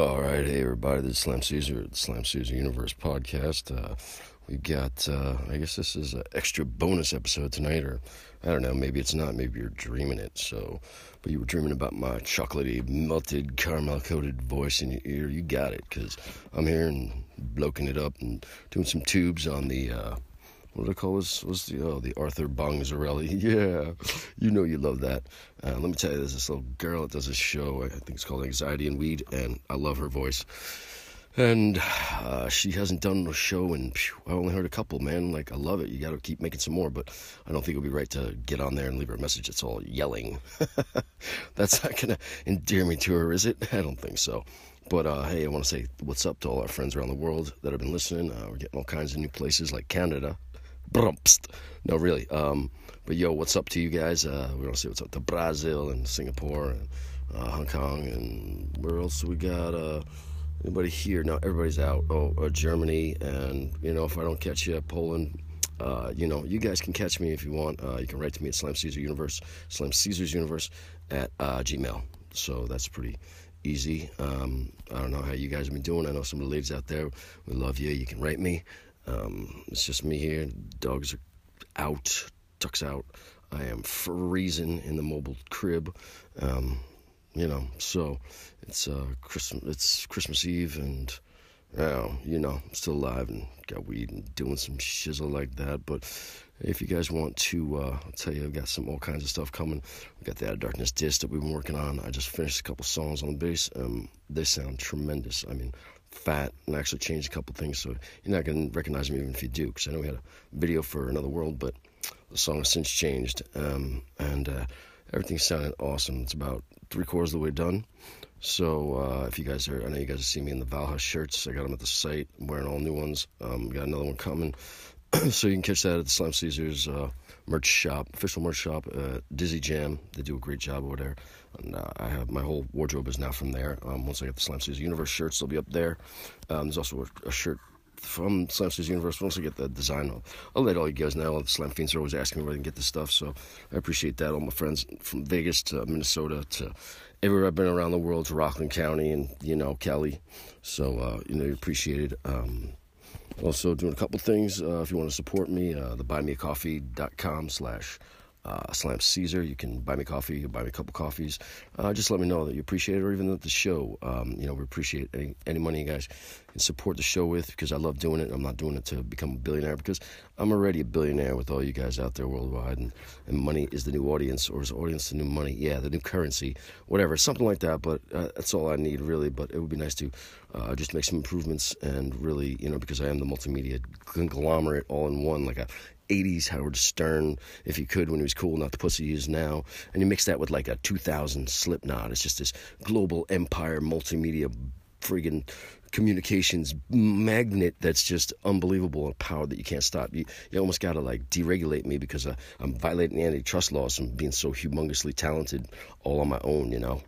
All right, hey everybody, this is Slam Caesar, the Slam Caesar Universe podcast. Uh, we've got, uh, I guess this is an extra bonus episode tonight, or I don't know, maybe it's not, maybe you're dreaming it. So, but you were dreaming about my chocolatey, melted, caramel coated voice in your ear. You got it, because I'm here and bloking it up and doing some tubes on the, uh, what do they call this? What's the oh the Arthur Bongzarelli? Yeah, you know you love that. Uh, let me tell you, there's this little girl that does a show. I think it's called Anxiety and Weed, and I love her voice. And uh, she hasn't done a show, and I only heard a couple. Man, like I love it. You got to keep making some more, but I don't think it'll be right to get on there and leave her a message. It's all yelling. That's not gonna endear me to her, is it? I don't think so. But uh, hey, I want to say what's up to all our friends around the world that have been listening. Uh, we're getting all kinds of new places like Canada, no, really. Um, but yo, what's up to you guys? Uh, we want to say what's up to Brazil and Singapore and uh, Hong Kong and where else we got? Uh, anybody here? No, everybody's out. Oh, uh, Germany and you know if I don't catch you, Poland. Uh, you know, you guys can catch me if you want. Uh, you can write to me at Slam Caesar Universe, Slam Caesar's Universe at uh, Gmail. So that's pretty easy. Um, I don't know how you guys have been doing. I know some of the ladies out there, we love you. You can write me. Um, it's just me here. Dogs are out, ducks out. I am freezing in the mobile crib. Um, you know, so it's uh, Christmas. It's Christmas Eve, and uh, you know, I'm still alive and got weed and doing some shizzle like that. But if you guys want to, uh, I'll tell you, I've got some all kinds of stuff coming. We got the Out of Darkness disc that we've been working on. I just finished a couple songs on the bass. Um, they sound tremendous. I mean, fat and actually changed a couple things. So you're not going to recognize me even if you do, because I know we had a video for Another World, but the song has since changed. Um, and uh, everything sounded awesome. It's about three quarters of the way done. So uh, if you guys are, I know you guys have seen me in the Valhalla shirts. I got them at the site. I'm wearing all new ones. Um, got another one coming. so you can catch that at the Slam Caesars uh, merch shop, official merch shop, uh, Dizzy Jam. They do a great job over there. And uh, I have my whole wardrobe is now from there. Um, once I get the Slam Caesar Universe shirts, they'll be up there. Um, there's also a, a, shirt from Slam Caesar Universe. Once I get the design, I'll, I'll let all you guys know. The Slam Fiends are always asking me where they can get this stuff, so I appreciate that. All my friends from Vegas to Minnesota to everywhere I've been around the world to Rockland County and you know Kelly. So uh, you know, you appreciate it. Um, also doing a couple things. Uh, if you want to support me, uh, the buymeacoffee.com slash uh, Slam Caesar. You can buy me coffee, you can buy me a couple coffees. Uh, just let me know that you appreciate it, or even that the show. Um, you know, we appreciate any, any money you guys can support the show with because I love doing it. I'm not doing it to become a billionaire because I'm already a billionaire with all you guys out there worldwide. And, and money is the new audience, or is audience the new money? Yeah, the new currency, whatever, something like that. But uh, that's all I need, really. But it would be nice to uh, just make some improvements and really, you know, because I am the multimedia conglomerate all in one, like a 80s Howard Stern, if you could, when he was cool, not the pussy he is now. And you mix that with like a 2000 Slipknot. It's just this global empire, multimedia, friggin' communications magnet that's just unbelievable and power that you can't stop. You, you almost got to like deregulate me because uh, I'm violating antitrust laws from being so humongously talented all on my own, you know.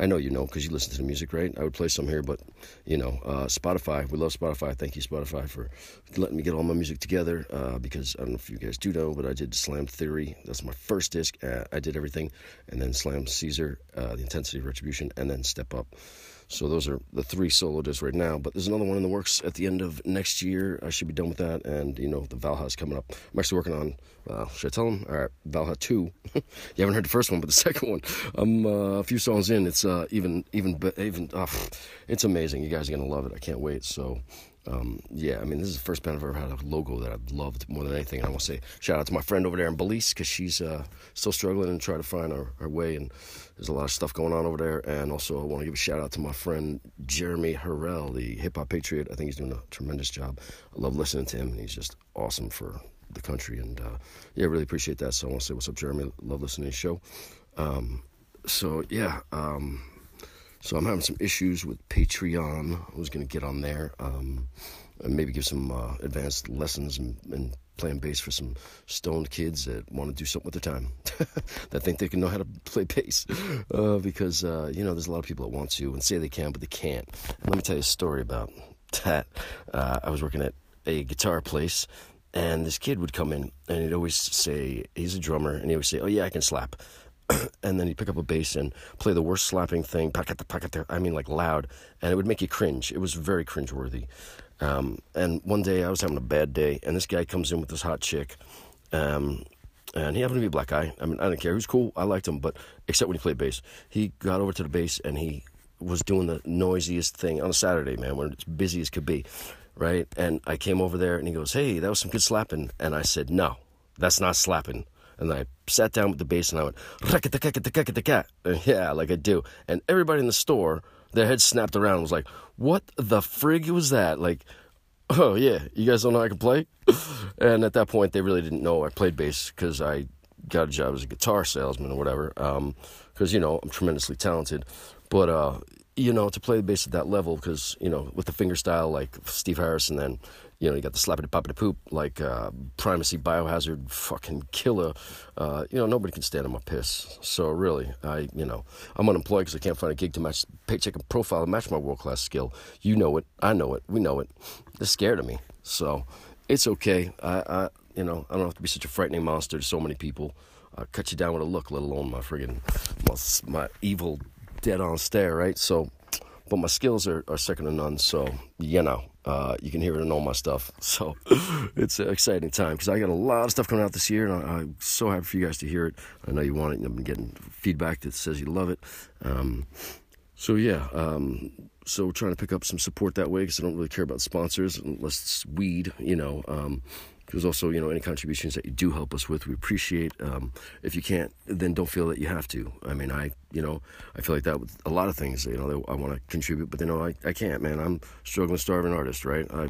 I know you know because you listen to the music, right? I would play some here, but you know, uh, Spotify. We love Spotify. Thank you, Spotify, for letting me get all my music together. Uh, because I don't know if you guys do know, but I did Slam Theory. That's my first disc. Uh, I did everything, and then Slam Caesar, uh, the Intensity of Retribution, and then Step Up. So those are the three solo discs right now. But there's another one in the works at the end of next year. I should be done with that. And, you know, the Valhalla's coming up. I'm actually working on, uh, should I tell them? All right, Valhalla 2. you haven't heard the first one, but the second one. I'm uh, a few songs in. It's uh, even, even, even, it's amazing. You guys are going to love it. I can't wait. So um, yeah, I mean, this is the first band I've ever had a logo that I've loved more than anything. And I want to say shout out to my friend over there in Belize because she's uh, still struggling and trying to find her, her, way. And there's a lot of stuff going on over there. And also, I want to give a shout out to my friend Jeremy Harrell, the hip hop patriot. I think he's doing a tremendous job. I love listening to him, and he's just awesome for the country. And uh, yeah, really appreciate that. So I want to say what's up, Jeremy. Love listening to the show. Um, so yeah. Um, so I'm having some issues with Patreon. I was going to get on there um, and maybe give some uh, advanced lessons and, and playing bass for some stoned kids that want to do something with their time, that think they can know how to play bass. Uh, because, uh, you know, there's a lot of people that want to and say they can, but they can't. And let me tell you a story about that. Uh, I was working at a guitar place, and this kid would come in and he'd always say, he's a drummer, and he would say, Oh, yeah, I can slap. and then you pick up a bass and play the worst slapping thing, I mean, like loud, and it would make you cringe. It was very cringeworthy. Um, and one day I was having a bad day, and this guy comes in with this hot chick. Um, and he happened to be a black guy. I mean, I didn't care. He was cool. I liked him, but except when he played bass, he got over to the bass and he was doing the noisiest thing on a Saturday, man, when it's busy as could be, right? And I came over there and he goes, "Hey, that was some good slapping," and I said, "No, that's not slapping." And I sat down with the bass and I went, yeah, like I do. And everybody in the store, their heads snapped around and was like, what the frig was that? Like, oh yeah, you guys don't know I can play? and at that point, they really didn't know I played bass because I got a job as a guitar salesman or whatever. Because, um, you know, I'm tremendously talented. But, uh, you know, to play the bass at that level, because, you know, with the finger style like Steve Harris and then you know, you got the slappity poppity poop, like uh, Primus, biohazard, fucking killer. Uh, you know, nobody can stand on my piss. So really, I, you know, I'm unemployed because I can't find a gig to match paycheck and profile to match my world class skill. You know it, I know it, we know it. They're scared of me, so it's okay. I, I you know, I don't have to be such a frightening monster to so many people. I'll cut you down with a look, let alone my friggin' my, my evil dead on stare, right? So, but my skills are, are second to none. So, you know, uh, you can hear it in all my stuff. So it's an exciting time because I got a lot of stuff coming out this year, and I, am so happy for you guys to hear it. I know you want it, and I've been getting feedback that says you love it. Um, so yeah, um, so we're trying to pick up some support that way because I don't really care about sponsors unless it's weed, you know. Um, there's also, you know, any contributions that you do help us with, we appreciate. Um, if you can't, then don't feel that you have to. I mean, I, you know, I feel like that with a lot of things. You know, I want to contribute, but you know, I, I can't, man. I'm struggling, starving artist, right? I,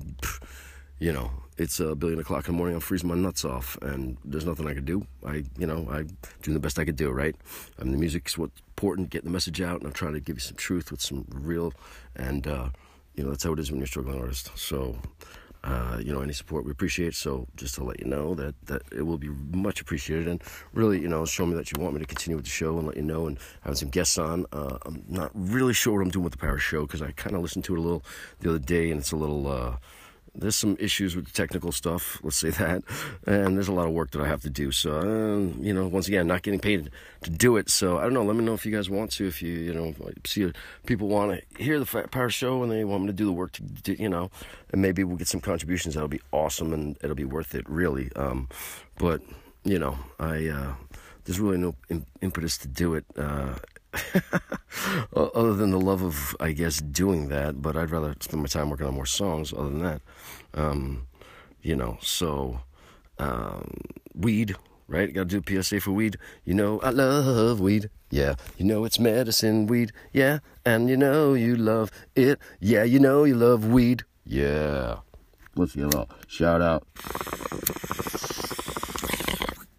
you know, it's a billion o'clock in the morning. I'm freezing my nuts off, and there's nothing I could do. I, you know, I doing the best I could do, right? I mean, the music's what's important, getting the message out, and I'm trying to give you some truth with some real, and uh, you know, that's how it is when you're a struggling artist. So uh, you know, any support we appreciate. So just to let you know that that it will be much appreciated, and really, you know, show me that you want me to continue with the show, and let you know, and having some guests on. Uh, I'm not really sure what I'm doing with the Power Show because I kind of listened to it a little the other day, and it's a little. Uh, there's some issues with the technical stuff, let's say that, and there's a lot of work that I have to do. So, uh, you know, once again, not getting paid to do it. So, I don't know. Let me know if you guys want to. If you, you know, see people want to hear the Power Show and they want me to do the work to, do, you know, and maybe we'll get some contributions. That'll be awesome and it'll be worth it, really. Um, but you know, I uh, there's really no impetus to do it. Uh, other than the love of, I guess, doing that. But I'd rather spend my time working on more songs. Other than that, um, you know. So, um, weed, right? Got to do PSA for weed. You know, I love weed. Yeah, you know it's medicine weed. Yeah, and you know you love it. Yeah, you know you love weed. Yeah. Let's get a shout out.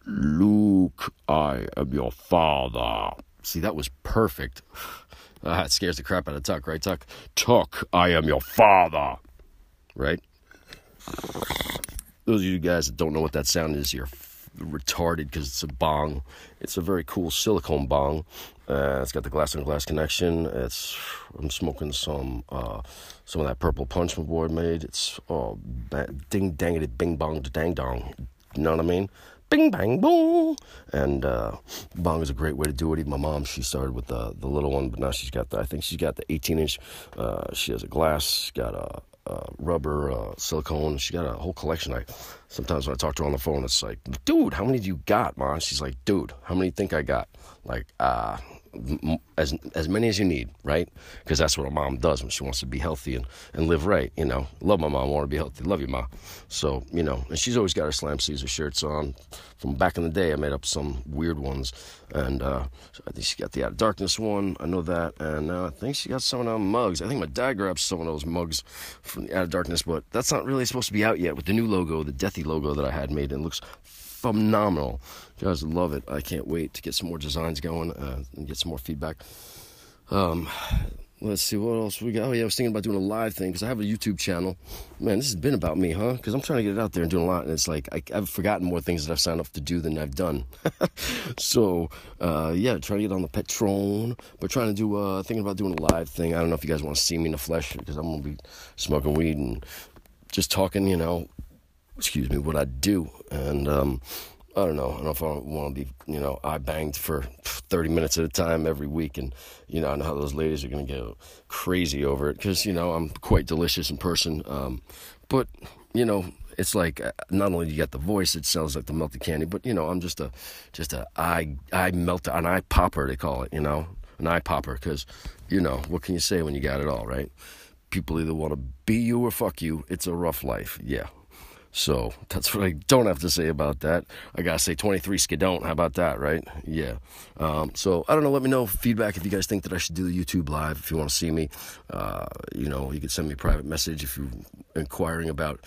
Luke, I am your father. See, that was perfect. Ah, it scares the crap out of Tuck, right, Tuck? Tuck, I am your father. Right? Those of you guys that don't know what that sound is, you're retarded because it's a bong. It's a very cool silicone bong. Uh, it's got the glass on glass connection. It's I'm smoking some uh, some of that purple punch my boy made. It's oh ding dang it bing bong dang dong. You know what I mean? Bing bang boom. And uh, bong is a great way to do it. Even my mom, she started with the the little one, but now she's got the I think she's got the 18 inch. Uh, she has a glass, got a, a rubber, uh, silicone. She got a whole collection. I sometimes when I talk to her on the phone, it's like, dude, how many do you got, mom? She's like, dude, how many think I got? Like, uh, as as many as you need, right? Because that's what a mom does when she wants to be healthy and, and live right. You know, love my mom, want to be healthy, love you, mom. So you know, and she's always got her Slam Caesar shirts on. From back in the day, I made up some weird ones, and uh, I think she got the Out of Darkness one. I know that, and uh, I think she got some of those mugs. I think my dad grabbed some of those mugs from the Out of Darkness, but that's not really supposed to be out yet with the new logo, the Deathy logo that I had made. And it looks phenomenal. Guys love it. I can't wait to get some more designs going uh, and get some more feedback. Um, let's see what else we got. Oh yeah, I was thinking about doing a live thing because I have a YouTube channel. Man, this has been about me, huh? Because I'm trying to get it out there and doing a lot, and it's like I, have forgotten more things that I've signed up to do than I've done. so uh, yeah, trying to get on the Patreon, but trying to do uh, thinking about doing a live thing. I don't know if you guys want to see me in the flesh because I'm gonna be smoking weed and just talking, you know, excuse me, what I do. And um, I don't know. I don't know if I want to be, you know, I banged for 30 minutes at a time every week. And, you know, I know how those ladies are going to go crazy over it because, you know, I'm quite delicious in person. Um, but, you know, it's like uh, not only do you got the voice, it sounds like the melted candy, but, you know, I'm just a, just a eye, eye melter, an eye popper, they call it, you know, an eye popper because, you know, what can you say when you got it all, right? People either want to be you or fuck you. It's a rough life. Yeah. So that's what I don't have to say about that. I gotta say 23 skidon't. How about that, right? Yeah. Um, so I don't know. Let me know feedback if you guys think that I should do the YouTube live. If you want to see me, uh, you know, you can send me a private message if you're inquiring about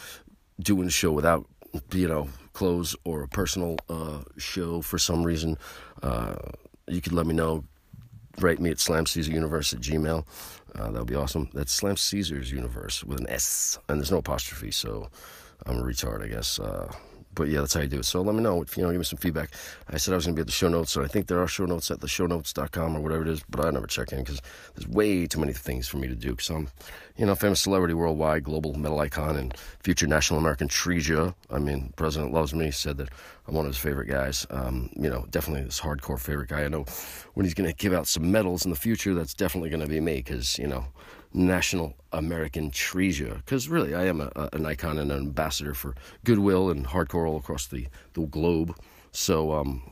doing a show without, you know, clothes or a personal uh, show for some reason. Uh, you could let me know. Write me at slamcaesaruniverse at gmail. Uh, that would be awesome. That's Slam Caesar's Universe with an S, and there's no apostrophe, so I'm a retard, I guess. Uh, but yeah, that's how you do it. So let me know if you know, give me some feedback. I said I was gonna be at the show notes, so I think there are show notes at the shownotes.com or whatever it is, but I never check in because there's way too many things for me to do. Because I'm, you know, famous celebrity worldwide, global metal icon, and future national American treasure. I mean, President loves me. Said that I'm one of his favorite guys. Um, you know, definitely this hardcore favorite guy. I know when he's gonna give out some medals in the future, that's definitely gonna be me because you know national American treasure. Because really, I am a, a, an icon and an ambassador for goodwill and hardcore all across the, the globe. So, um,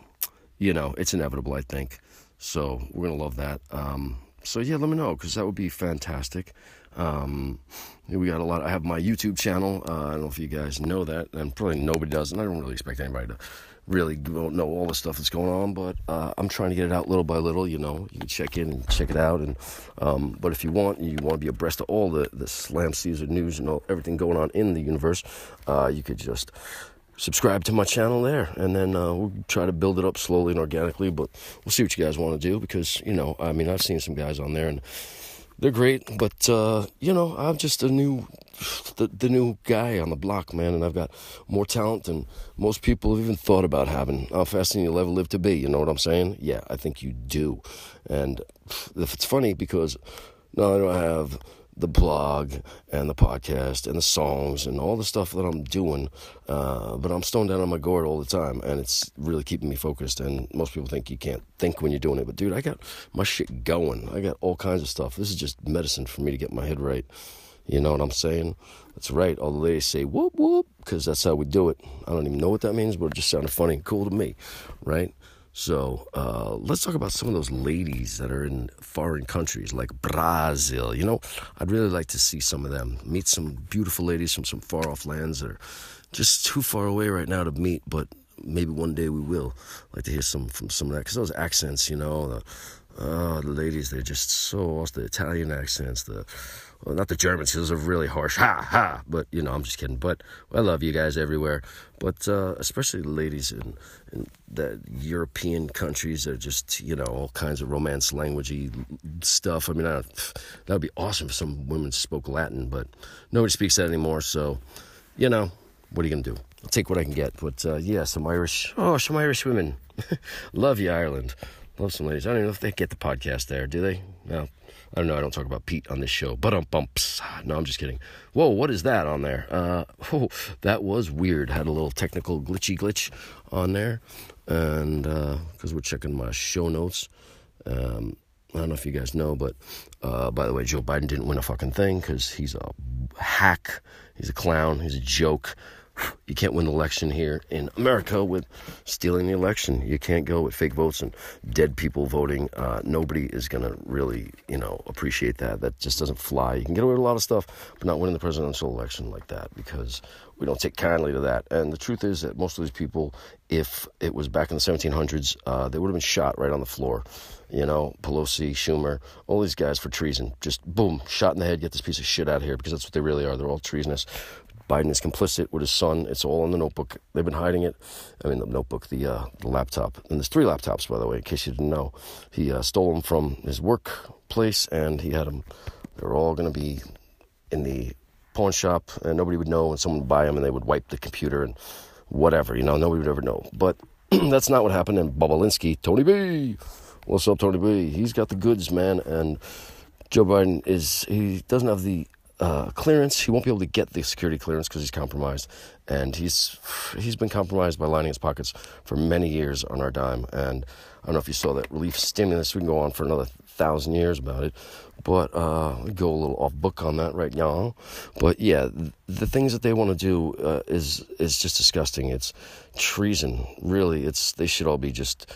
you know, it's inevitable, I think. So we're going to love that. Um, so yeah, let me know because that would be fantastic. Um, we got a lot. I have my YouTube channel. Uh, I don't know if you guys know that, and probably nobody does, and I don't really expect anybody to really don't know all the stuff that's going on, but uh, I'm trying to get it out little by little. You know, you can check in and check it out. And um, but if you want, you want to be abreast of all the the Slam Caesar news and all, everything going on in the universe, uh, you could just subscribe to my channel there, and then uh, we'll try to build it up slowly and organically. But we'll see what you guys want to do because you know, I mean, I've seen some guys on there and they're great, but uh, you know, I'm just a new, the, the new guy on the block, man, and I've got more talent than most people have even thought about having. How fast can you ever live to be? You know what I'm saying? Yeah, I think you do, and it's funny because do I have the blog and the podcast and the songs and all the stuff that I'm doing. Uh, but I'm stoned down on my gourd all the time, and it's really keeping me focused. And most people think you can't think when you're doing it, but dude, I got my shit going. I got all kinds of stuff. This is just medicine for me to get my head right. You know what I'm saying? That's right. All the ladies say whoop whoop because that's how we do it. I don't even know what that means, but it just sounded funny and cool to me, right? So uh, let's talk about some of those ladies that are in foreign countries like Brazil. You know, I'd really like to see some of them, meet some beautiful ladies from some far off lands that are just too far away right now to meet, but maybe one day we will. I'd like to hear some from some of that because those accents, you know, the, uh, the ladies, they're just so awesome. The Italian accents, the well, not the Germans, those are really harsh. Ha ha. But you know, I'm just kidding. But I love you guys everywhere. But uh, especially the ladies in, in the European countries that are just you know all kinds of romance languagey stuff. I mean, that would be awesome if some women spoke Latin, but nobody speaks that anymore. So, you know, what are you gonna do? I'll take what I can get. But uh, yeah, some Irish. Oh, some Irish women. love you, Ireland. Love some ladies. I don't even know if they get the podcast there. Do they? No. I don't know. I don't talk about Pete on this show, but um bumps. No, I'm just kidding. Whoa, what is that on there? Uh, oh, that was weird. Had a little technical glitchy glitch on there, and because uh, we're checking my show notes. Um, I don't know if you guys know, but uh, by the way, Joe Biden didn't win a fucking thing because he's a hack. He's a clown. He's a joke. You can't win the election here in America with stealing the election. You can't go with fake votes and dead people voting. Uh, nobody is going to really, you know, appreciate that. That just doesn't fly. You can get away with a lot of stuff, but not winning the presidential election like that because we don't take kindly to that. And the truth is that most of these people, if it was back in the 1700s, uh, they would have been shot right on the floor. You know, Pelosi, Schumer, all these guys for treason. Just boom, shot in the head, get this piece of shit out of here because that's what they really are. They're all treasonous. Biden is complicit with his son. It's all in the notebook. They've been hiding it. I mean, the notebook, the uh, the laptop, and there's three laptops, by the way, in case you didn't know. He uh, stole them from his workplace, and he had them. They're all going to be in the pawn shop, and nobody would know, and someone would buy them, and they would wipe the computer and whatever. You know, nobody would ever know. But that's not what happened. And Bobulinski, Tony B, what's up, Tony B? He's got the goods, man, and Joe Biden is he doesn't have the uh, clearance. He won't be able to get the security clearance because he's compromised, and he's he's been compromised by lining his pockets for many years on our dime. And I don't know if you saw that relief stimulus. We can go on for another thousand years about it, but uh, we go a little off book on that right now. But yeah, the things that they want to do uh, is is just disgusting. It's treason. Really, it's they should all be just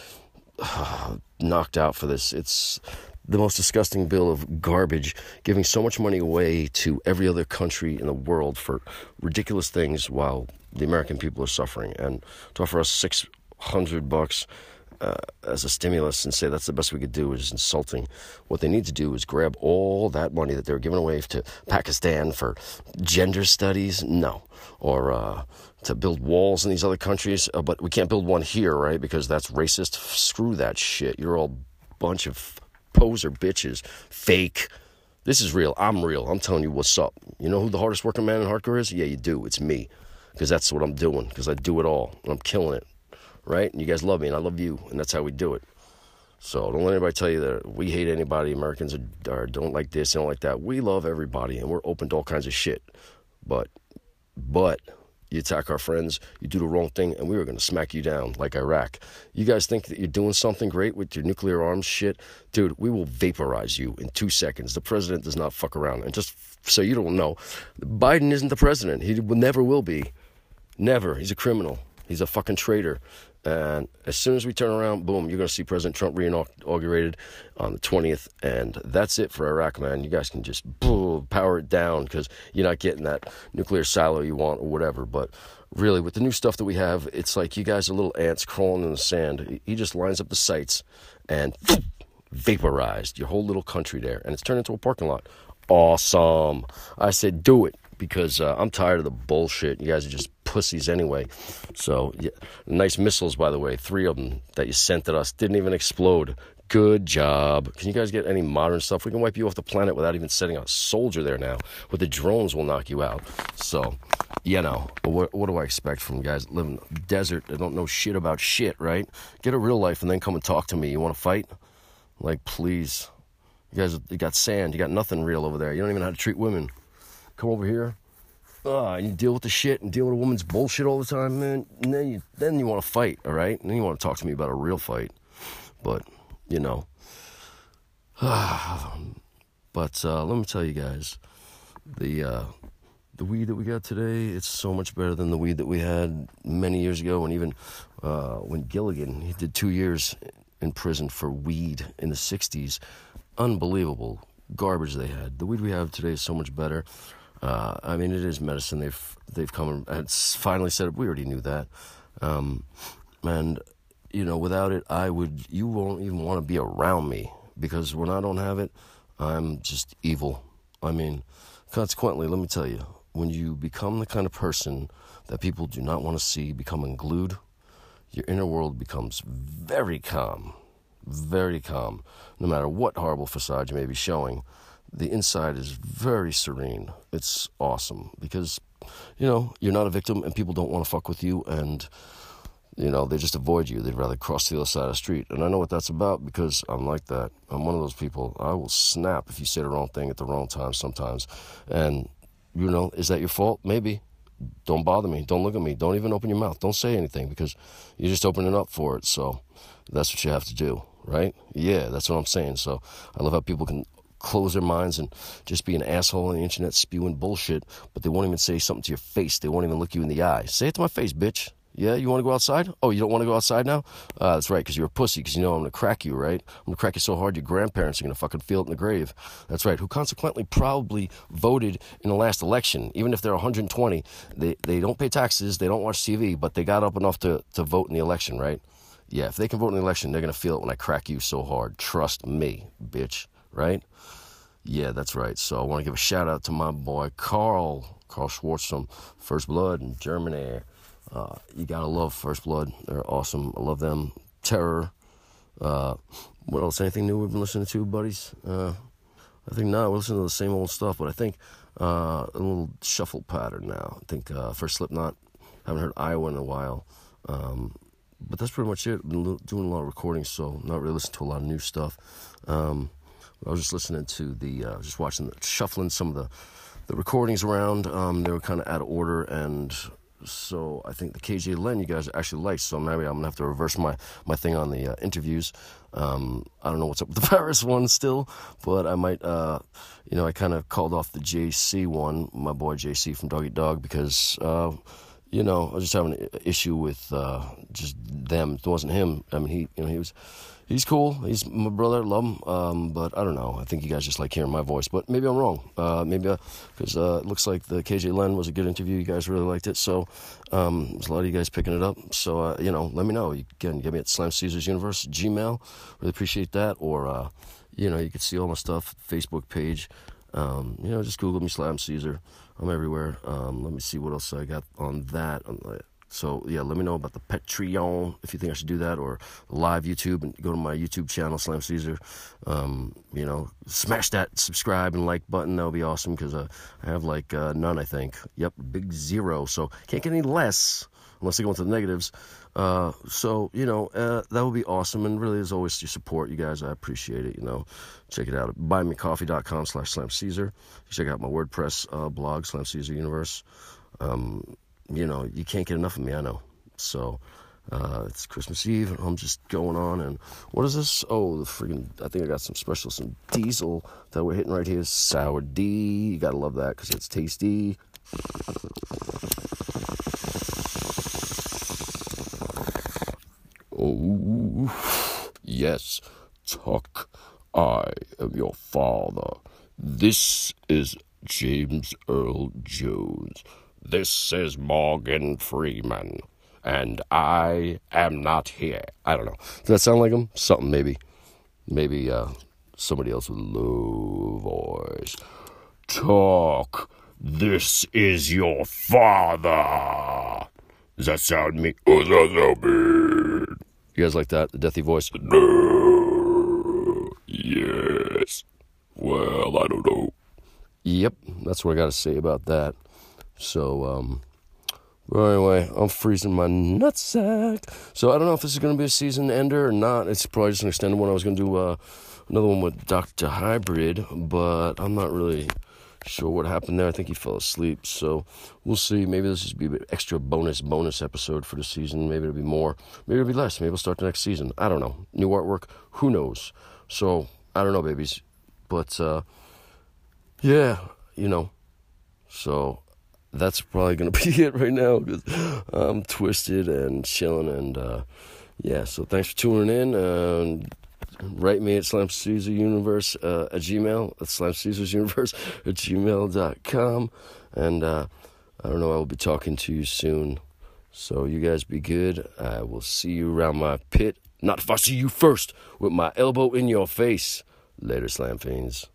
knocked out for this. It's the most disgusting bill of garbage, giving so much money away to every other country in the world for ridiculous things while the American people are suffering. And to offer us 600 bucks uh, as a stimulus and say that's the best we could do is insulting. What they need to do is grab all that money that they're giving away to Pakistan for gender studies, no, or uh, to build walls in these other countries, uh, but we can't build one here, right? Because that's racist. Screw that shit. You're all bunch of poser bitches, fake. This is real. I'm real. I'm telling you what's up. You know who the hardest working man in hardcore is? Yeah, you do. It's me. Because that's what I'm doing. Because I do it all. And I'm killing it. Right? And you guys love me and I love you. And that's how we do it. So don't let anybody tell you that we hate anybody. Americans are, are don't like this, don't like that. We love everybody and we're open to all kinds of shit. But, but you attack our friends, you do the wrong thing, and we are going to smack you down like Iraq. You guys think that you're doing something great with your nuclear arms shit? Dude, we will vaporize you in two seconds. The president does not fuck around. And just so you don't know, Biden isn't the president. He never will be. Never. He's a criminal. He's a fucking traitor. And as soon as we turn around, boom, you're going to see President Trump reinaugurated on the 20th. And that's it for Iraq, man. You guys can just boom, power it down because you're not getting that nuclear silo you want or whatever. But really, with the new stuff that we have, it's like you guys are little ants crawling in the sand. He just lines up the sites and vaporized your whole little country there. And it's turned into a parking lot. Awesome. I said, do it because uh, I'm tired of the bullshit. You guys are just pussies anyway. So, yeah, nice missiles, by the way. Three of them that you sent at us didn't even explode. Good job. Can you guys get any modern stuff? We can wipe you off the planet without even sending a soldier there now. But the drones will knock you out. So, you know, what, what do I expect from guys live in the desert that don't know shit about shit, right? Get a real life and then come and talk to me. You want to fight? Like, please. You guys, you got sand. You got nothing real over there. You don't even know how to treat women come over here, uh, you deal with the shit and deal with a woman's bullshit all the time, man. And then you then you want to fight, all right? And then you want to talk to me about a real fight, but you know. but uh, let me tell you guys, the uh, the weed that we got today, it's so much better than the weed that we had many years ago, and even uh, when Gilligan he did two years in prison for weed in the '60s. Unbelievable garbage they had. The weed we have today is so much better. Uh, I mean, it is medicine. They've they've come and finally said it. We already knew that, um, and you know, without it, I would. You won't even want to be around me because when I don't have it, I'm just evil. I mean, consequently, let me tell you, when you become the kind of person that people do not want to see becoming glued, your inner world becomes very calm, very calm. No matter what horrible facade you may be showing, the inside is very serene. It's awesome because, you know, you're not a victim and people don't want to fuck with you and, you know, they just avoid you. They'd rather cross the other side of the street. And I know what that's about because I'm like that. I'm one of those people. I will snap if you say the wrong thing at the wrong time sometimes. And, you know, is that your fault? Maybe. Don't bother me. Don't look at me. Don't even open your mouth. Don't say anything because you're just opening up for it. So that's what you have to do, right? Yeah, that's what I'm saying. So I love how people can close their minds and just be an asshole on the internet spewing bullshit, but they won't even say something to your face. They won't even look you in the eye. Say it to my face, bitch. Yeah, you want to go outside? Oh, you don't want to go outside now? Uh, that's right, because you're a pussy, because you know I'm going to crack you, right? I'm going to crack you so hard your grandparents are going to fucking feel it in the grave. That's right, who consequently probably voted in the last election. Even if they're 120, they, they don't pay taxes, they don't watch TV, but they got up enough to, to vote in the election, right? Yeah, if they can vote in the election, they're going to feel it when I crack you so hard. Trust me, bitch right? Yeah, that's right. So I want to give a shout out to my boy Carl, Carl Schwartz from First Blood in Germany. Uh, you gotta love First Blood. They're awesome. I love them. Terror. Uh, what else? Anything new we've been listening to, buddies? Uh, I think not. We're listening to the same old stuff, but I think uh, a little shuffle pattern now. I think uh, for Slipknot, haven't heard Iowa in a while. Um, but that's pretty much it. Been doing a lot of recording, so not really listening to a lot of new stuff. Um, I was just listening to the, uh, just watching, the, shuffling some of the the recordings around. Um, they were kind of out of order, and so I think the KJ Len you guys actually liked. So maybe I'm gonna have to reverse my my thing on the uh, interviews. Um, I don't know what's up with the Paris one still, but I might. Uh, you know, I kind of called off the JC one, my boy JC from Doggy Dog, because. Uh, you know, I was just having an issue with uh, just them. It wasn't him. I mean, he, you know, he was he's cool. He's my brother. Love him. Um, but I don't know. I think you guys just like hearing my voice. But maybe I'm wrong. Uh, maybe because uh, uh, it looks like the KJ Len was a good interview. You guys really liked it. So um, there's a lot of you guys picking it up. So uh, you know, let me know. You can get me at Slam Caesars Universe Gmail. Really appreciate that. Or uh, you know, you can see all my stuff. Facebook page. Um, you know, just Google me Slam Caesar. I'm everywhere. Um, let me see what else I got on that. So yeah, let me know about the Patreon if you think I should do that, or live YouTube and go to my YouTube channel, Slam Caesar. Um, you know, smash that subscribe and like button. That would be awesome because uh, I have like uh, none, I think. Yep, big zero. So can't get any less unless I go into the negatives. Uh, so you know uh, that would be awesome, and really, as always, your support, you guys, I appreciate it. You know, check it out at buymecoffee.com slash Slam Caesar. Check out my WordPress uh, blog, Slam Caesar Universe. Um, you know, you can't get enough of me, I know. So, uh, it's Christmas Eve, and I'm just going on. And what is this? Oh, the freaking! I think I got some special, some diesel that we're hitting right here. Sour D. You gotta love that because it's tasty. Oh, yes, Tuck. I am your father. This is James Earl Jones. This is Morgan Freeman, and I am not here. I don't know. Does that sound like him? Something maybe. Maybe uh, somebody else with low voice. Talk. This is your father. Does that sound me? Oh, that sound me? You guys like that? The deathy voice? No. Yes. Well, I don't know. Yep, that's what I got to say about that. So, um, well, anyway, I'm freezing my nutsack. So I don't know if this is going to be a season ender or not. It's probably just an extended one. I was going to do uh, another one with Dr. Hybrid, but I'm not really sure what happened there. I think he fell asleep. So we'll see. Maybe this will be an extra bonus, bonus episode for the season. Maybe it'll be more. Maybe it'll be less. Maybe we'll start the next season. I don't know. New artwork. Who knows? So I don't know, babies. But uh, yeah, you know. So that's probably gonna be it right now because I'm twisted and chilling and uh, yeah. So thanks for tuning in. Uh, write me at Slam Caesar Universe uh, at Gmail at Slam Caesar's Universe at gmail.com. and uh, I don't know. I will be talking to you soon. So you guys be good. I will see you around my pit. Not if I see you first with my elbow in your face. Later, Slam Fiends.